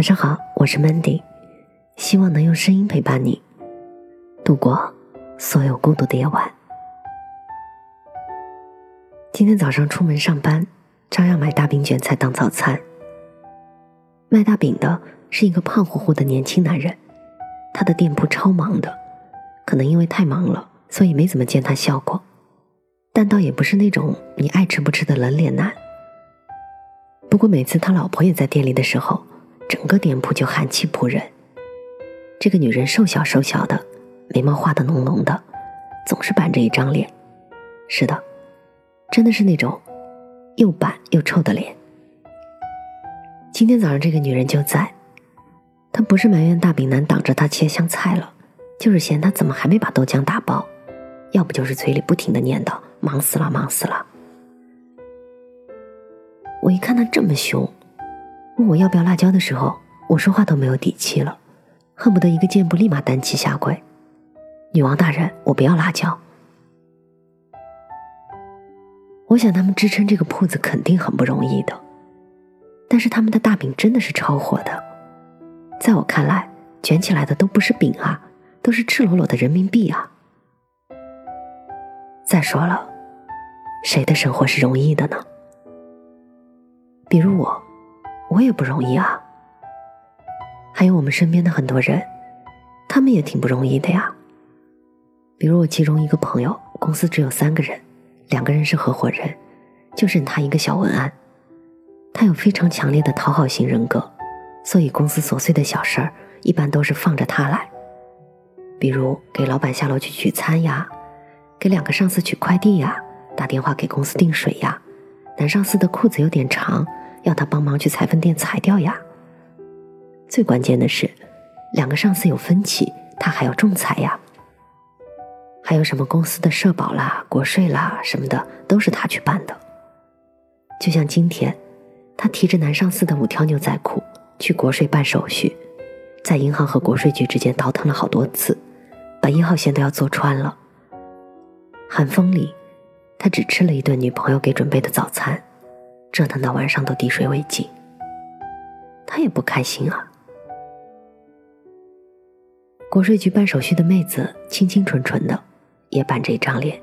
晚上好，我是 Mandy，希望能用声音陪伴你度过所有孤独的夜晚。今天早上出门上班，照样买大饼卷菜当早餐。卖大饼的是一个胖乎乎的年轻男人，他的店铺超忙的，可能因为太忙了，所以没怎么见他笑过。但倒也不是那种你爱吃不吃的冷脸男。不过每次他老婆也在店里的时候，整个店铺就寒气扑人。这个女人瘦小瘦小的，眉毛画的浓浓的，总是板着一张脸。是的，真的是那种又板又臭的脸。今天早上这个女人就在，她不是埋怨大饼男挡着她切香菜了，就是嫌他怎么还没把豆浆打包，要不就是嘴里不停的念叨。忙死了，忙死了！我一看他这么凶，问我要不要辣椒的时候，我说话都没有底气了，恨不得一个箭步立马单膝下跪。女王大人，我不要辣椒。我想他们支撑这个铺子肯定很不容易的，但是他们的大饼真的是超火的，在我看来，卷起来的都不是饼啊，都是赤裸裸的人民币啊！再说了。谁的生活是容易的呢？比如我，我也不容易啊。还有我们身边的很多人，他们也挺不容易的呀。比如我其中一个朋友，公司只有三个人，两个人是合伙人，就剩他一个小文案。他有非常强烈的讨好型人格，所以公司琐碎的小事儿一般都是放着他来。比如给老板下楼去取餐呀，给两个上司取快递呀。打电话给公司订水呀，男上司的裤子有点长，要他帮忙去裁缝店裁掉呀。最关键的是，两个上司有分歧，他还要仲裁呀。还有什么公司的社保啦、国税啦什么的，都是他去办的。就像今天，他提着男上司的五条牛仔裤去国税办手续，在银行和国税局之间倒腾了好多次，把一号线都要坐穿了。寒风里。他只吃了一顿女朋友给准备的早餐，折腾到晚上都滴水未进。他也不开心啊。国税局办手续的妹子清清纯纯的，也板着一张脸；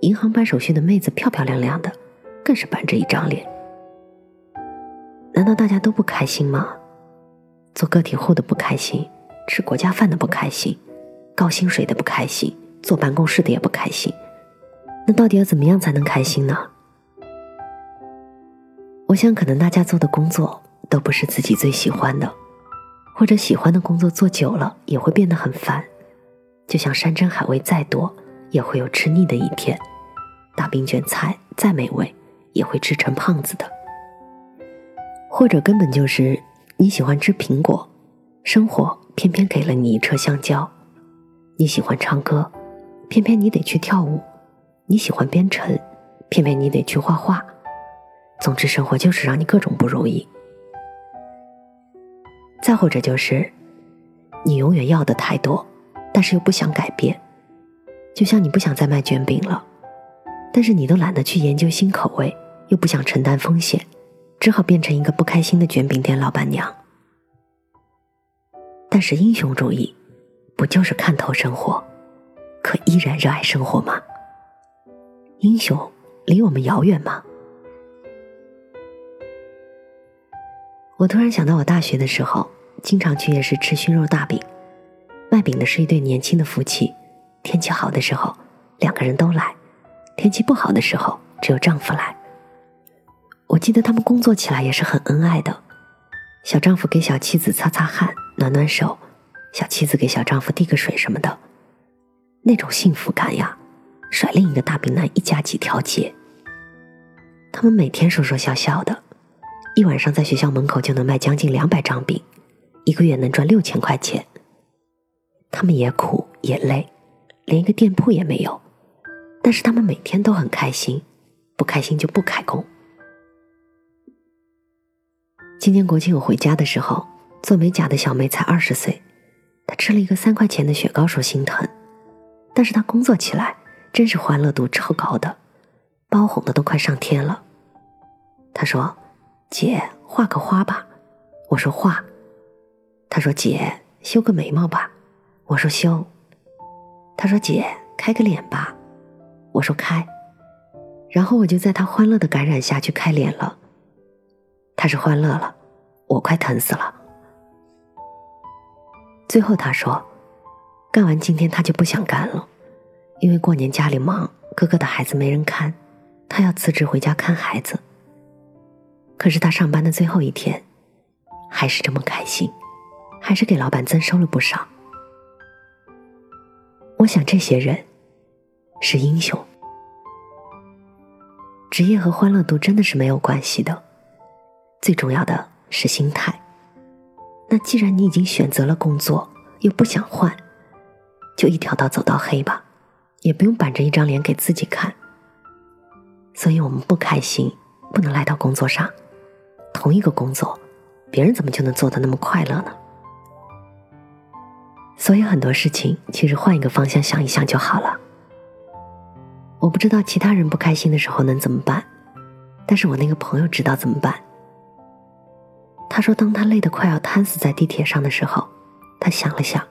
银行办手续的妹子漂漂亮亮的，更是板着一张脸。难道大家都不开心吗？做个体户的不开心，吃国家饭的不开心，高薪水的不开心，坐办公室的也不开心。那到底要怎么样才能开心呢？我想，可能大家做的工作都不是自己最喜欢的，或者喜欢的工作做久了也会变得很烦。就像山珍海味再多，也会有吃腻的一天；大饼卷菜再美味，也会吃成胖子的。或者根本就是你喜欢吃苹果，生活偏偏给了你一车香蕉；你喜欢唱歌，偏偏你得去跳舞。你喜欢编程，偏偏你得去画画。总之，生活就是让你各种不如意。再或者就是，你永远要的太多，但是又不想改变。就像你不想再卖卷饼了，但是你都懒得去研究新口味，又不想承担风险，只好变成一个不开心的卷饼店老板娘。但是英雄主义，不就是看透生活，可依然热爱生活吗？英雄离我们遥远吗？我突然想到，我大学的时候经常去夜市吃熏肉大饼，卖饼的是一对年轻的夫妻。天气好的时候，两个人都来；天气不好的时候，只有丈夫来。我记得他们工作起来也是很恩爱的，小丈夫给小妻子擦擦汗、暖暖手，小妻子给小丈夫递个水什么的，那种幸福感呀！甩另一个大饼男一家几条街。他们每天说说笑笑的，一晚上在学校门口就能卖将近两百张饼，一个月能赚六千块钱。他们也苦也累，连一个店铺也没有，但是他们每天都很开心，不开心就不开工。今年国庆我回家的时候，做美甲的小妹才二十岁，她吃了一个三块钱的雪糕，说心疼，但是她工作起来。真是欢乐度超高的，包红的都快上天了。她说：“姐画个花吧。”我说：“画，他说：“姐，修个眉毛吧。”我说：“修。”他说：“姐，开个脸吧。”我说：“开。”然后我就在他欢乐的感染下去开脸了。他是欢乐了，我快疼死了。最后他说：“干完今天他就不想干了，因为过年家里忙，哥哥的孩子没人看，他要辞职回家看孩子。”可是他上班的最后一天，还是这么开心，还是给老板增收了不少。我想这些人是英雄。职业和欢乐度真的是没有关系的，最重要的是心态。那既然你已经选择了工作，又不想换，就一条道走到黑吧，也不用板着一张脸给自己看。所以我们不开心，不能来到工作上。同一个工作，别人怎么就能做的那么快乐呢？所以很多事情其实换一个方向想一想就好了。我不知道其他人不开心的时候能怎么办，但是我那个朋友知道怎么办。他说，当他累得快要瘫死在地铁上的时候，他想了想，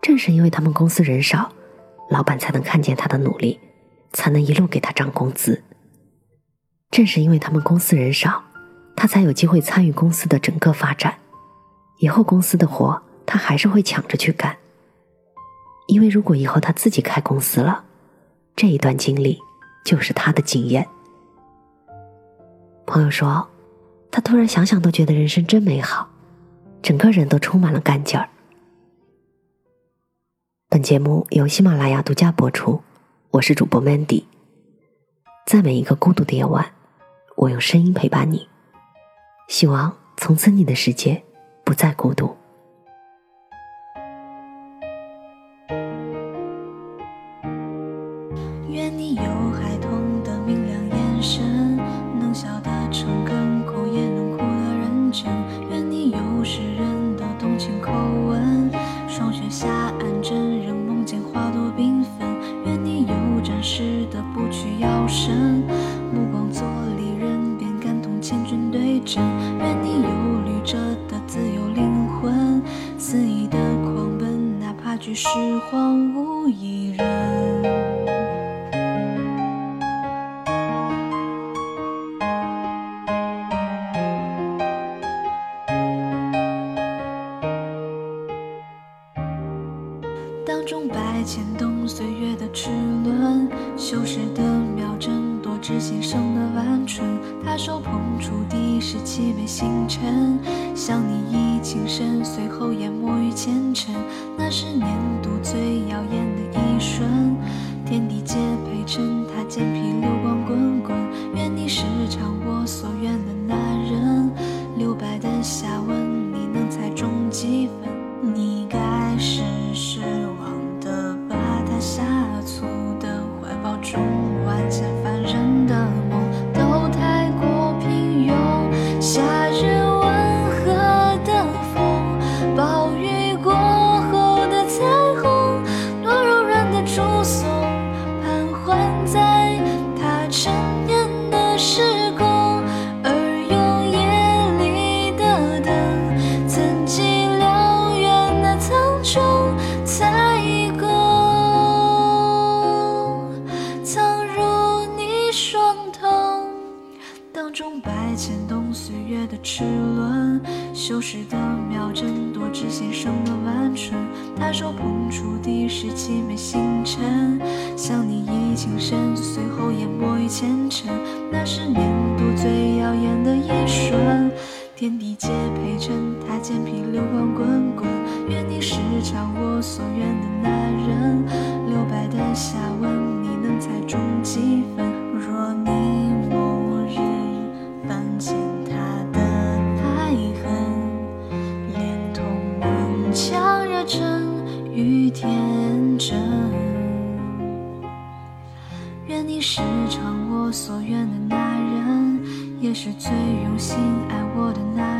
正是因为他们公司人少，老板才能看见他的努力，才能一路给他涨工资。正是因为他们公司人少，他才有机会参与公司的整个发展。以后公司的活，他还是会抢着去干。因为如果以后他自己开公司了，这一段经历就是他的经验。朋友说，他突然想想都觉得人生真美好，整个人都充满了干劲儿。本节目由喜马拉雅独家播出，我是主播 Mandy。在每一个孤独的夜晚，我用声音陪伴你，希望从此你的世界不再孤独。愿你有孩童的明亮眼神，能笑得诚恳，哭也能哭得认真。愿你有诗人的动情口吻，霜雪下安枕，仍梦见花朵缤纷。愿你有战士的不屈腰身，目光做利刃，便感同千军对阵。愿你有旅者的自由灵魂肆意的狂奔哪怕巨石荒芜一人当钟摆牵动岁月的齿轮锈蚀的秒针指先生的晚春。他手捧出第十七枚星辰，想你已情深，随后淹没于前尘。那是年度最耀眼的一瞬，天地皆陪衬，他肩天地皆陪衬，他肩披流光滚滚。愿你时常我所愿的那人，留白的下文，你能猜中几分？若你某日翻见他的爱恨，连同满腔热忱与天真。愿你时常我所愿的那，也是最用心爱我的那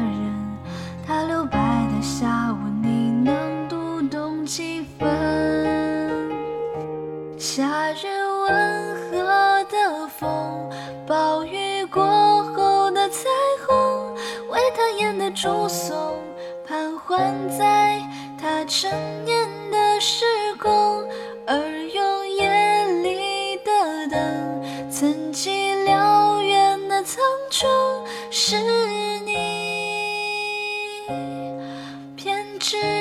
知